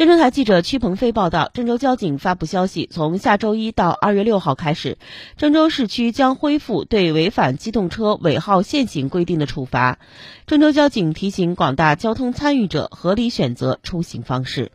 郑州台记者屈鹏飞报道郑州交警发布消息从下周一到二月六号开始郑州市区将恢复对违反机动车尾号限行规定的处罚。郑州交警提醒广大交通参与者合理选择出行方式。